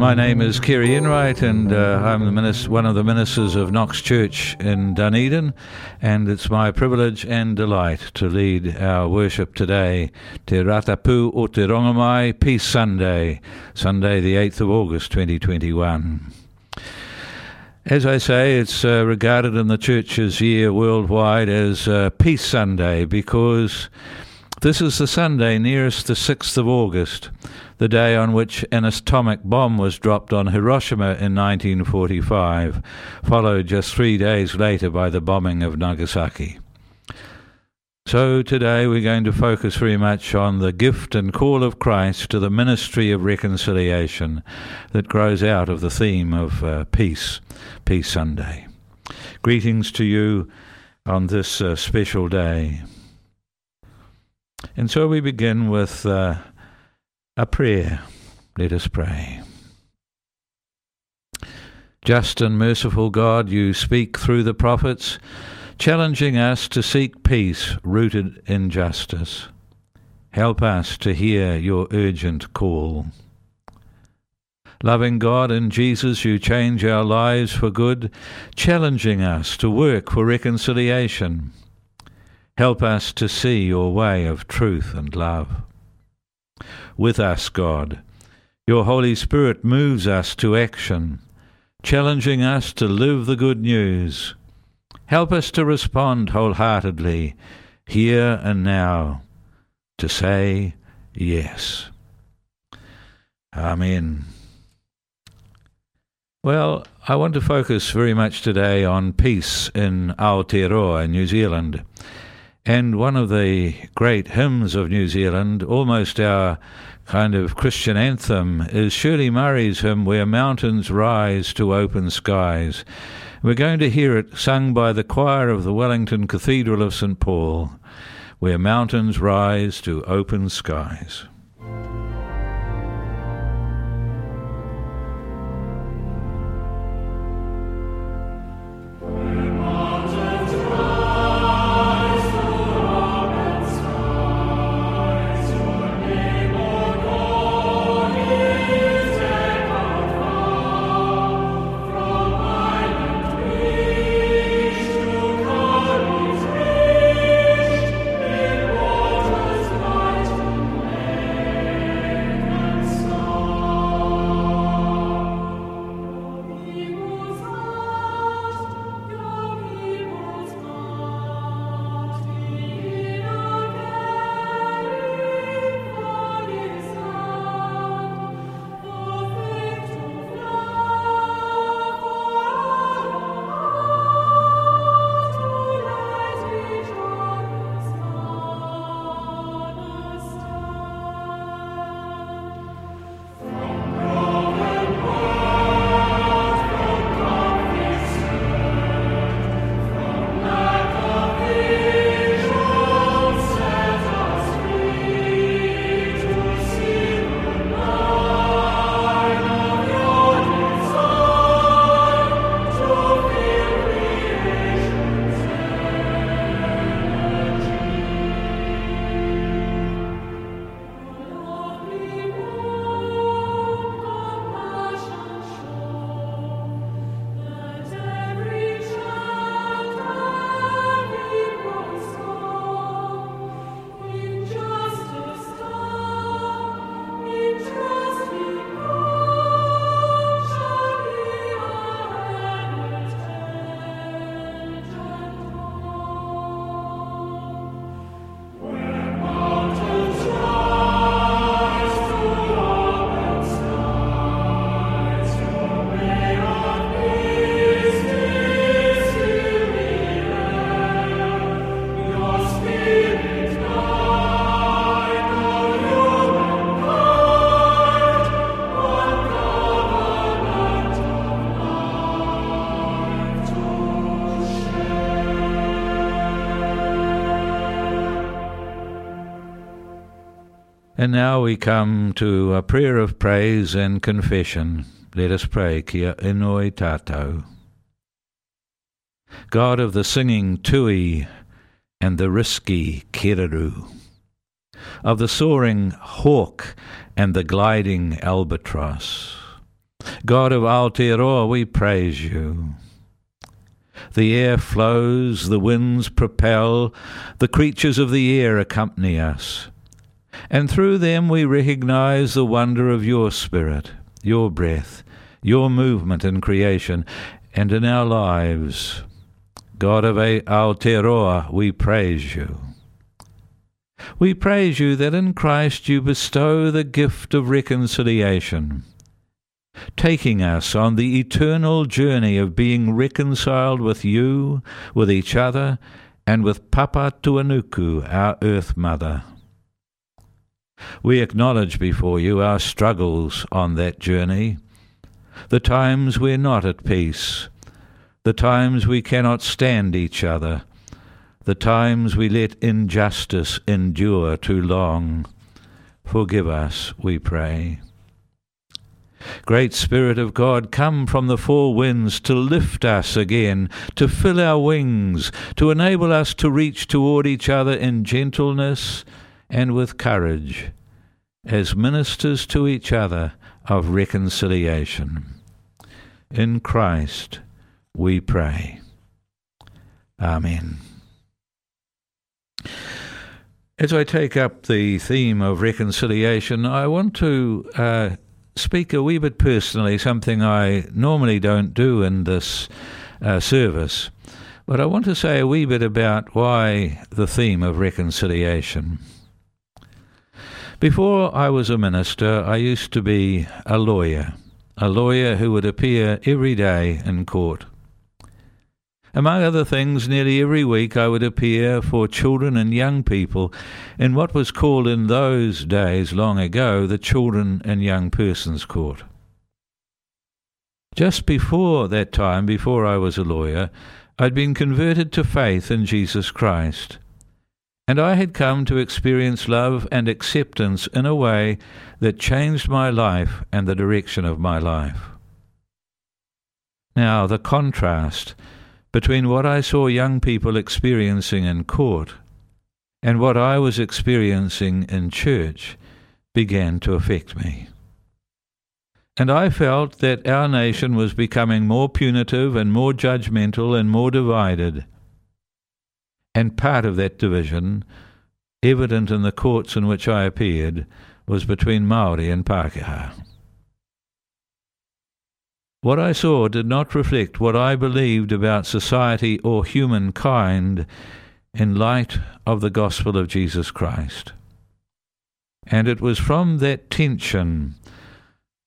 My name is Kerry Enright, and uh, I'm the minister, one of the ministers of Knox Church in Dunedin, and it's my privilege and delight to lead our worship today, Te Ratapu o Te Rangimārie Peace Sunday, Sunday the 8th of August 2021. As I say, it's uh, regarded in the church's year worldwide as uh, Peace Sunday because this is the Sunday nearest the 6th of August, the day on which an atomic bomb was dropped on Hiroshima in 1945, followed just three days later by the bombing of Nagasaki. So today we're going to focus very much on the gift and call of Christ to the ministry of reconciliation that grows out of the theme of uh, peace, Peace Sunday. Greetings to you on this uh, special day. And so we begin with uh, a prayer. Let us pray. Just and merciful God, you speak through the prophets, challenging us to seek peace rooted in justice. Help us to hear your urgent call. Loving God and Jesus, you change our lives for good, challenging us to work for reconciliation. Help us to see your way of truth and love. With us, God, your Holy Spirit moves us to action, challenging us to live the good news. Help us to respond wholeheartedly, here and now, to say yes. Amen. Well, I want to focus very much today on peace in Aotearoa, New Zealand. And one of the great hymns of New Zealand, almost our kind of Christian anthem, is Shirley Murray's hymn, Where Mountains Rise to Open Skies. We're going to hear it sung by the choir of the Wellington Cathedral of St. Paul, Where Mountains Rise to Open Skies. And now we come to a prayer of praise and confession. Let us pray, Kia Inoi Tātou. God of the singing tui and the risky kiraru, of the soaring hawk and the gliding albatross. God of Aotearoa, we praise you. The air flows, the winds propel, the creatures of the air accompany us. And through them we recognize the wonder of your spirit, your breath, your movement in creation and in our lives. God of Aotearoa, we praise you. We praise you that in Christ you bestow the gift of reconciliation, taking us on the eternal journey of being reconciled with you, with each other, and with Papatuanuku, our Earth Mother. We acknowledge before you our struggles on that journey, the times we're not at peace, the times we cannot stand each other, the times we let injustice endure too long. Forgive us, we pray. Great Spirit of God, come from the four winds to lift us again, to fill our wings, to enable us to reach toward each other in gentleness and with courage, as ministers to each other of reconciliation. In Christ we pray. Amen. As I take up the theme of reconciliation, I want to uh, speak a wee bit personally, something I normally don't do in this uh, service. But I want to say a wee bit about why the theme of reconciliation. Before I was a minister, I used to be a lawyer, a lawyer who would appear every day in court. Among other things, nearly every week I would appear for children and young people in what was called in those days, long ago, the Children and Young Persons Court. Just before that time, before I was a lawyer, I'd been converted to faith in Jesus Christ. And I had come to experience love and acceptance in a way that changed my life and the direction of my life. Now, the contrast between what I saw young people experiencing in court and what I was experiencing in church began to affect me. And I felt that our nation was becoming more punitive and more judgmental and more divided. And part of that division, evident in the courts in which I appeared, was between Maori and Pākehā. What I saw did not reflect what I believed about society or humankind in light of the gospel of Jesus Christ. And it was from that tension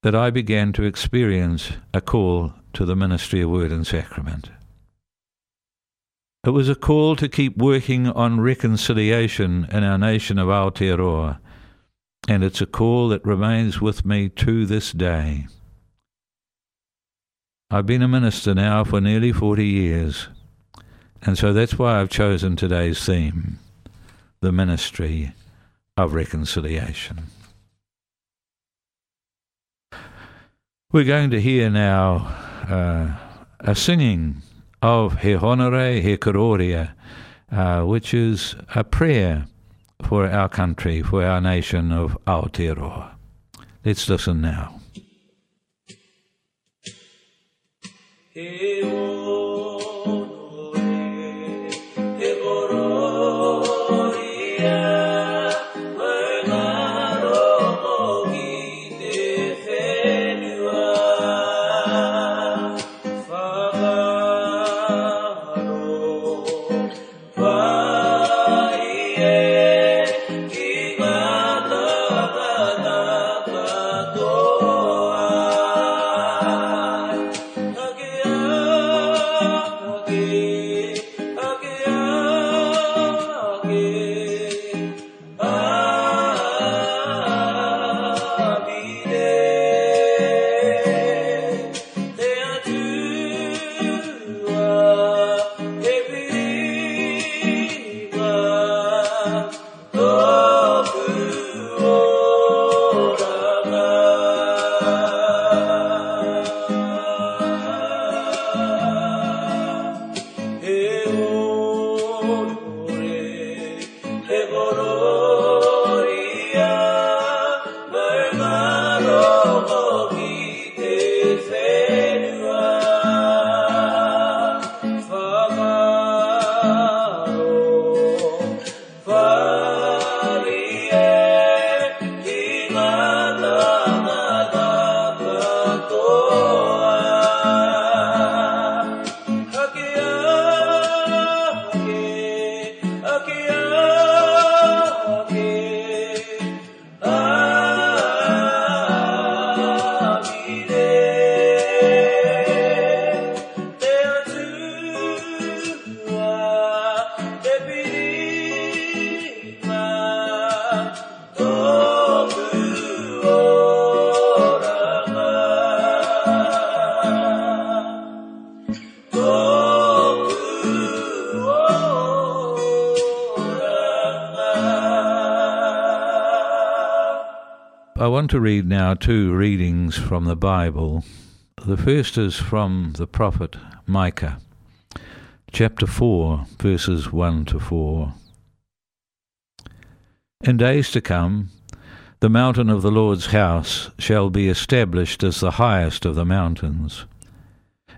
that I began to experience a call to the ministry of word and sacrament. It was a call to keep working on reconciliation in our nation of Aotearoa, and it's a call that remains with me to this day. I've been a minister now for nearly 40 years, and so that's why I've chosen today's theme the ministry of reconciliation. We're going to hear now uh, a singing of He Honore, He uh, which is a prayer for our country, for our nation of Aotearoa. Let's listen now. want to read now two readings from the Bible. The first is from the prophet Micah, chapter 4, verses 1 to 4. In days to come, the mountain of the Lord's house shall be established as the highest of the mountains,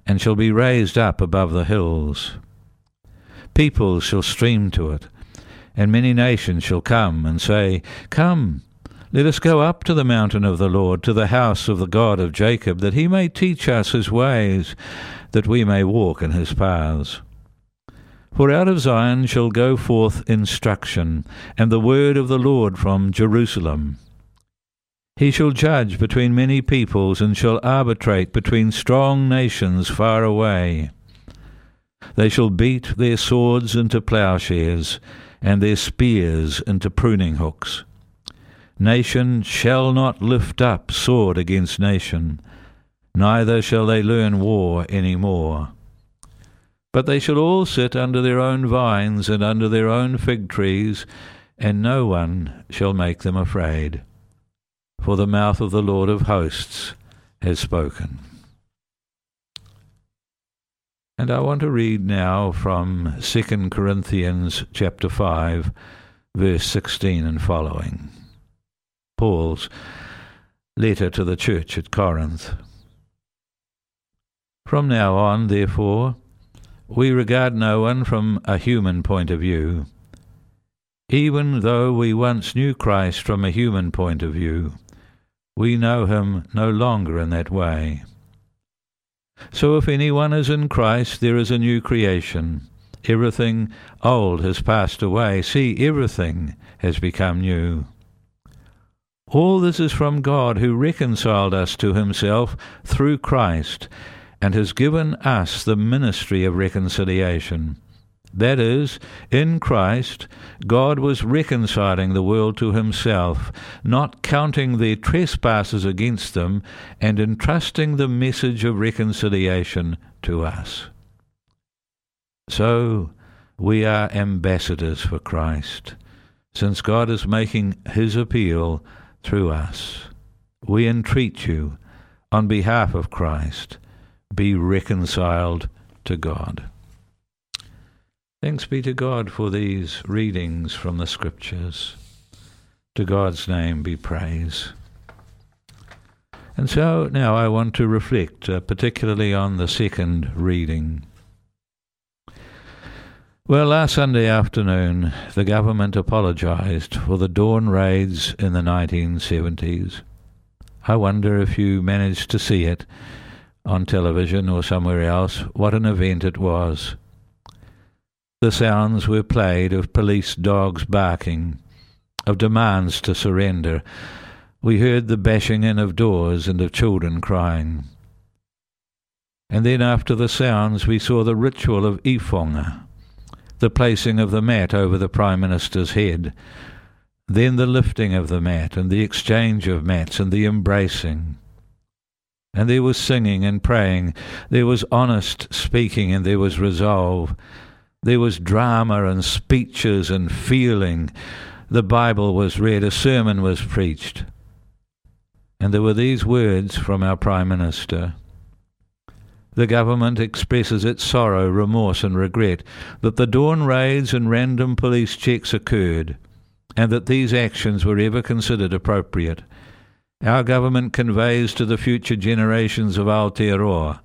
and shall be raised up above the hills. Peoples shall stream to it, and many nations shall come and say, Come, let us go up to the mountain of the Lord, to the house of the God of Jacob, that he may teach us his ways, that we may walk in his paths. For out of Zion shall go forth instruction, and the word of the Lord from Jerusalem. He shall judge between many peoples, and shall arbitrate between strong nations far away. They shall beat their swords into plowshares, and their spears into pruning hooks. Nation shall not lift up sword against nation, neither shall they learn war any more. But they shall all sit under their own vines and under their own fig trees, and no one shall make them afraid. For the mouth of the Lord of hosts has spoken. And I want to read now from 2 Corinthians chapter 5 verse 16 and following. Paul's letter to the church at Corinth. From now on, therefore, we regard no one from a human point of view. Even though we once knew Christ from a human point of view, we know him no longer in that way. So if anyone is in Christ, there is a new creation. Everything old has passed away. See, everything has become new. All this is from God who reconciled us to himself through Christ and has given us the ministry of reconciliation. That is, in Christ, God was reconciling the world to himself, not counting their trespasses against them, and entrusting the message of reconciliation to us. So, we are ambassadors for Christ, since God is making his appeal through us. We entreat you, on behalf of Christ, be reconciled to God. Thanks be to God for these readings from the Scriptures. To God's name be praise. And so now I want to reflect uh, particularly on the second reading. Well, last Sunday afternoon, the government apologised for the dawn raids in the 1970s. I wonder if you managed to see it on television or somewhere else, what an event it was. The sounds were played of police dogs barking, of demands to surrender. We heard the bashing in of doors and of children crying. And then after the sounds, we saw the ritual of ifoga the placing of the mat over the Prime Minister's head, then the lifting of the mat and the exchange of mats and the embracing. And there was singing and praying, there was honest speaking and there was resolve, there was drama and speeches and feeling. The Bible was read, a sermon was preached. And there were these words from our Prime Minister the government expresses its sorrow, remorse, and regret that the dawn raids and random police checks occurred, and that these actions were ever considered appropriate. Our government conveys to the future generations of Aotearoa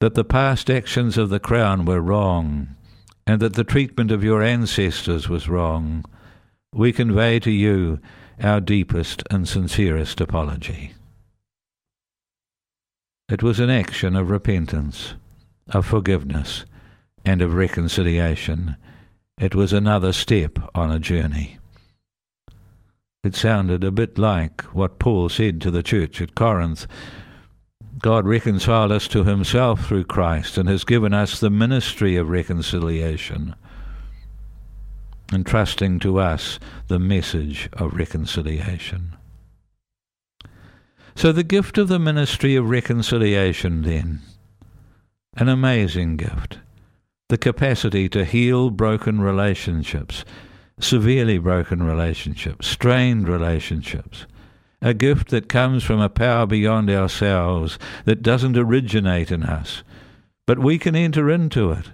that the past actions of the Crown were wrong, and that the treatment of your ancestors was wrong. We convey to you our deepest and sincerest apology. It was an action of repentance, of forgiveness, and of reconciliation, It was another step on a journey. It sounded a bit like what Paul said to the church at Corinth. God reconciled us to himself through Christ and has given us the ministry of reconciliation, entrusting to us the message of reconciliation. So, the gift of the ministry of reconciliation, then, an amazing gift. The capacity to heal broken relationships, severely broken relationships, strained relationships. A gift that comes from a power beyond ourselves, that doesn't originate in us, but we can enter into it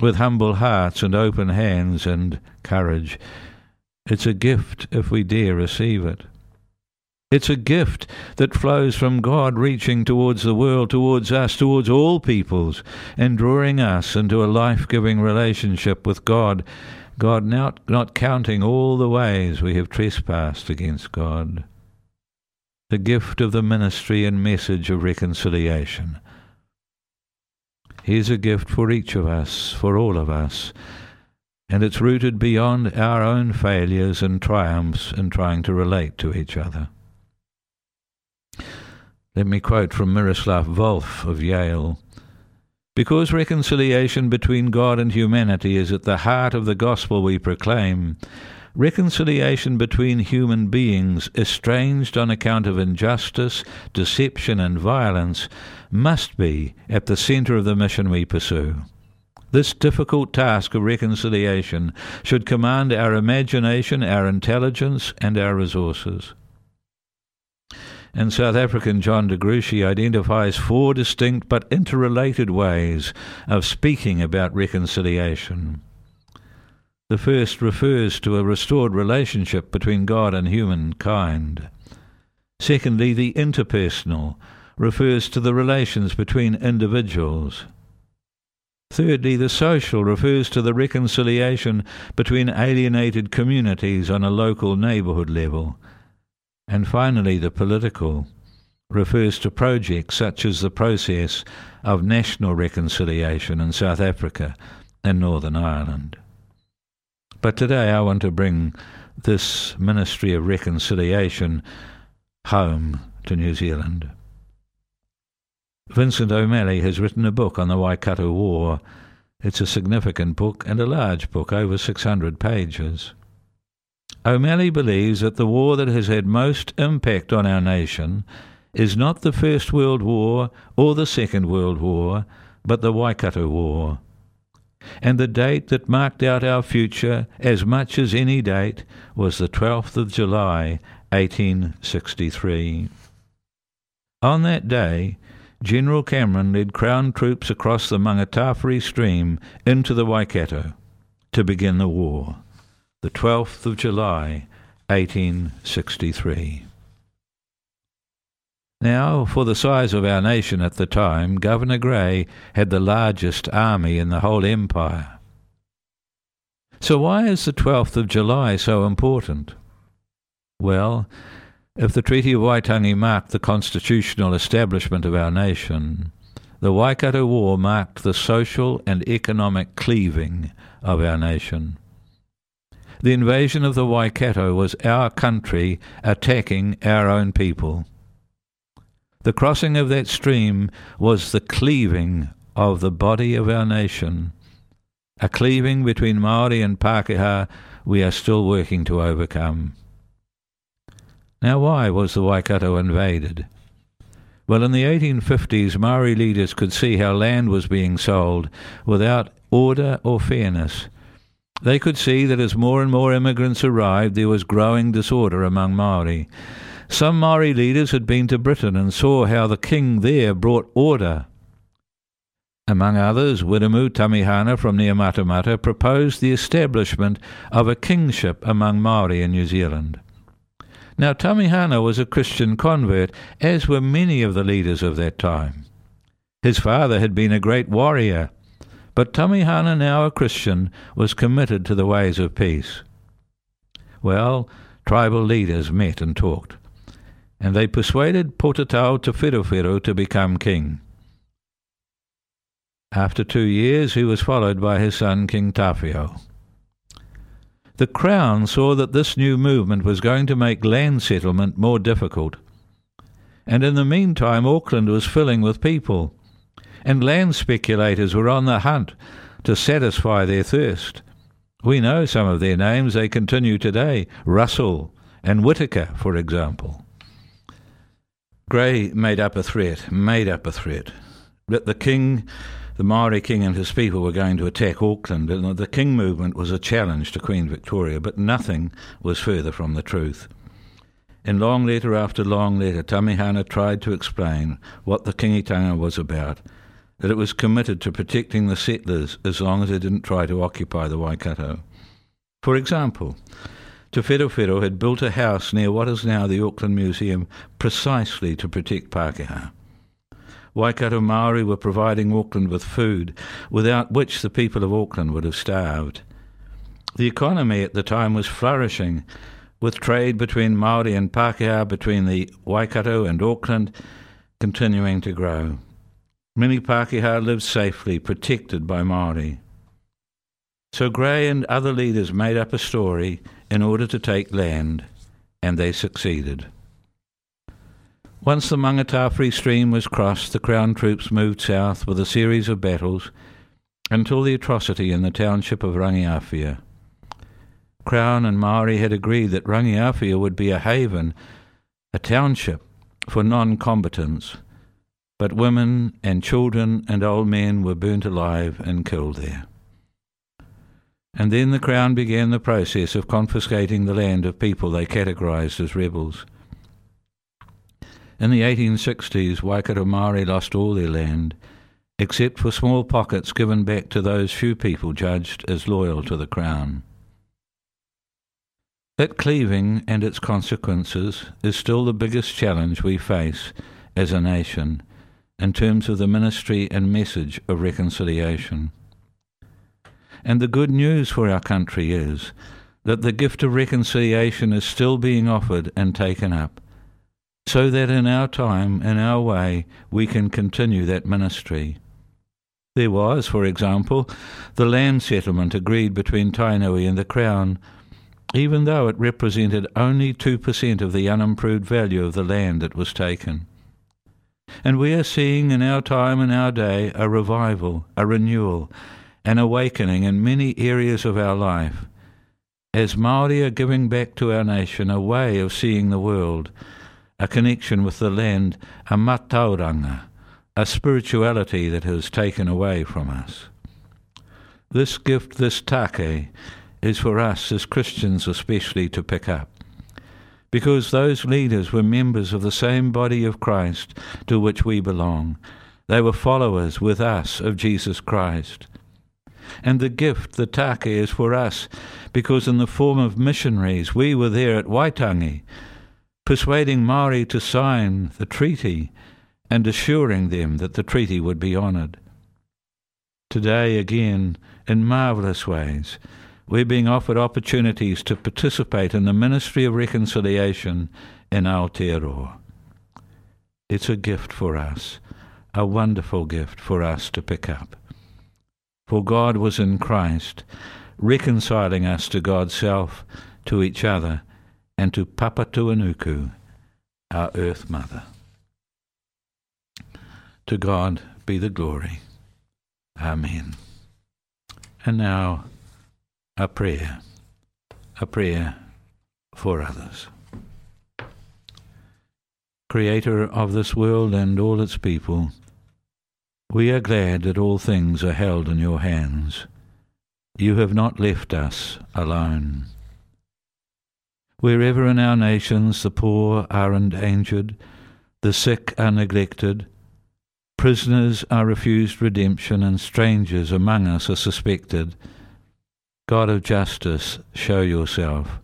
with humble hearts and open hands and courage. It's a gift if we dare receive it. It's a gift that flows from God reaching towards the world, towards us, towards all peoples, and drawing us into a life giving relationship with God. God not, not counting all the ways we have trespassed against God. The gift of the ministry and message of reconciliation. Here's a gift for each of us, for all of us, and it's rooted beyond our own failures and triumphs in trying to relate to each other. Let me quote from Miroslav Volf of Yale. Because reconciliation between God and humanity is at the heart of the gospel we proclaim, reconciliation between human beings, estranged on account of injustice, deception, and violence, must be at the centre of the mission we pursue. This difficult task of reconciliation should command our imagination, our intelligence, and our resources and South African John de Gruchy identifies four distinct but interrelated ways of speaking about reconciliation. The first refers to a restored relationship between God and humankind. Secondly, the interpersonal refers to the relations between individuals. Thirdly, the social refers to the reconciliation between alienated communities on a local neighbourhood level. And finally, the political refers to projects such as the process of national reconciliation in South Africa and Northern Ireland. But today I want to bring this ministry of reconciliation home to New Zealand. Vincent O'Malley has written a book on the Waikato War. It's a significant book and a large book, over 600 pages. O'Malley believes that the war that has had most impact on our nation is not the First World War or the Second World War, but the Waikato War. And the date that marked out our future as much as any date was the 12th of July, 1863. On that day, General Cameron led Crown troops across the Mangatawhiri stream into the Waikato to begin the war the 12th of July, 1863. Now, for the size of our nation at the time, Governor Grey had the largest army in the whole empire. So, why is the 12th of July so important? Well, if the Treaty of Waitangi marked the constitutional establishment of our nation, the Waikato War marked the social and economic cleaving of our nation. The invasion of the Waikato was our country attacking our own people. The crossing of that stream was the cleaving of the body of our nation, a cleaving between Maori and Pākehā we are still working to overcome. Now, why was the Waikato invaded? Well, in the 1850s, Maori leaders could see how land was being sold without order or fairness they could see that as more and more immigrants arrived, there was growing disorder among Maori. Some Maori leaders had been to Britain and saw how the king there brought order. Among others, Wiremu Tamihana from near Matamata proposed the establishment of a kingship among Maori in New Zealand. Now, Tamihana was a Christian convert, as were many of the leaders of that time. His father had been a great warrior but Tamihana, now a Christian, was committed to the ways of peace. Well, tribal leaders met and talked, and they persuaded Potatau Te Wherowhero to become king. After two years, he was followed by his son King Tawhiao. The Crown saw that this new movement was going to make land settlement more difficult. And in the meantime, Auckland was filling with people, and land speculators were on the hunt to satisfy their thirst. We know some of their names, they continue today Russell and Whitaker, for example. Grey made up a threat, made up a threat, that the king, the Maori king and his people were going to attack Auckland, and the king movement was a challenge to Queen Victoria, but nothing was further from the truth. In long letter after long letter, Tamihana tried to explain what the Kingitanga was about, that it was committed to protecting the settlers as long as they didn't try to occupy the Waikato. For example, Te had built a house near what is now the Auckland Museum precisely to protect Pākehā. Waikato Maori were providing Auckland with food, without which the people of Auckland would have starved. The economy at the time was flourishing, with trade between Maori and Pākehā, between the Waikato and Auckland, continuing to grow. Many Pākehā lived safely, protected by Maori. So Grey and other leaders made up a story in order to take land, and they succeeded. Once the Mangatawhiri stream was crossed, the Crown troops moved south with a series of battles until the atrocity in the township of Rangiaowhia. Crown and Maori had agreed that Rangiaowhia would be a haven, a township for non combatants, but women and children and old men were burnt alive and killed there. And then the Crown began the process of confiscating the land of people they categorised as rebels. In the 1860s, Waikato Maori lost all their land, except for small pockets given back to those few people judged as loyal to the Crown. That cleaving and its consequences is still the biggest challenge we face as a nation in terms of the ministry and message of reconciliation. And the good news for our country is that the gift of reconciliation is still being offered and taken up, so that in our time, in our way, we can continue that ministry. There was, for example, the land settlement agreed between Tainui and the Crown, even though it represented only 2% of the unimproved value of the land that was taken. And we are seeing in our time and our day a revival, a renewal, an awakening in many areas of our life. As Maori are giving back to our nation a way of seeing the world, a connection with the land, a matauranga, a spirituality that has taken away from us. This gift, this take, is for us as Christians especially to pick up. Because those leaders were members of the same body of Christ to which we belong. They were followers with us of Jesus Christ. And the gift, the take, is for us, because in the form of missionaries, we were there at Waitangi, persuading Maori to sign the treaty and assuring them that the treaty would be honoured. Today, again, in marvellous ways, we're being offered opportunities to participate in the ministry of reconciliation in Aotearoa. It's a gift for us, a wonderful gift for us to pick up. For God was in Christ, reconciling us to God's self, to each other, and to Papatuanuku, our earth mother. To God be the glory. Amen. And now, a prayer, a prayer for others. Creator of this world and all its people, we are glad that all things are held in your hands. You have not left us alone. Wherever in our nations the poor are endangered, the sick are neglected, prisoners are refused redemption, and strangers among us are suspected, God of justice, show yourself.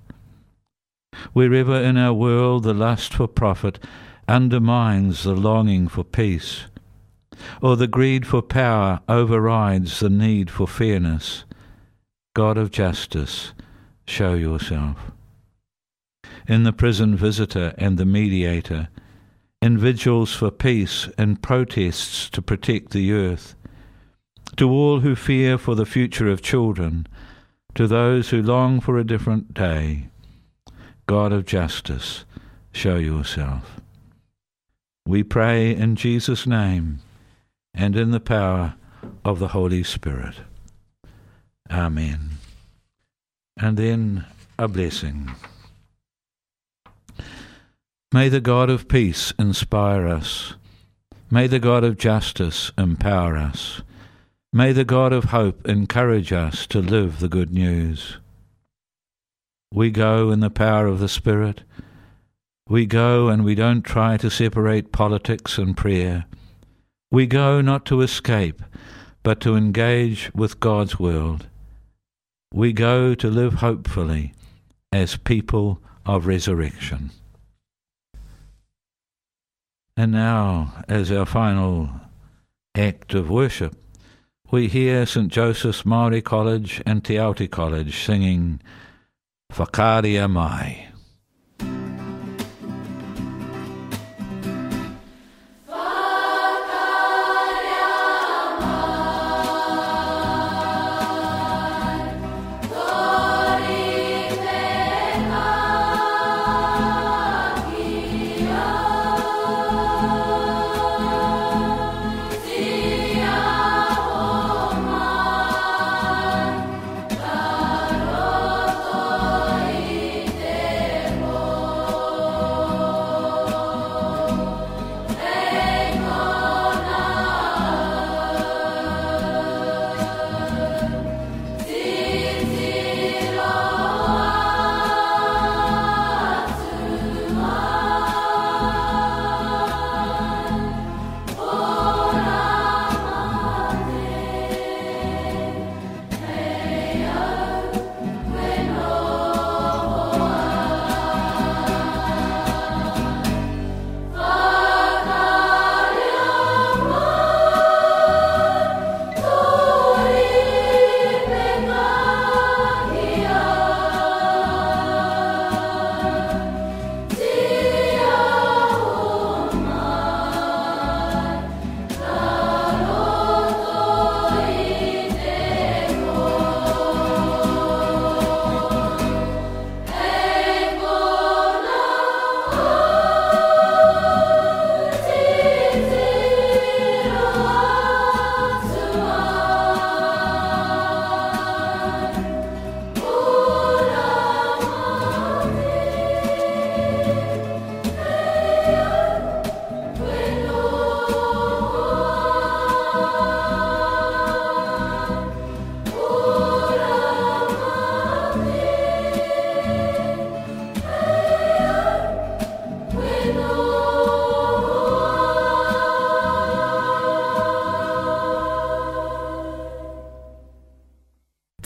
Wherever in our world the lust for profit undermines the longing for peace, or the greed for power overrides the need for fairness. God of justice, show yourself. In the prison visitor and the mediator, in vigils for peace and protests to protect the earth, to all who fear for the future of children, to those who long for a different day. God of justice, show yourself. We pray in Jesus' name and in the power of the Holy Spirit. Amen. And then a blessing. May the God of peace inspire us. May the God of justice empower us. May the God of hope encourage us to live the good news. We go in the power of the Spirit. We go and we don't try to separate politics and prayer. We go not to escape, but to engage with God's world. We go to live hopefully as people of resurrection. And now, as our final act of worship, we hear St. Joseph's Maori College and Te Aute College singing Whakaaria Mai.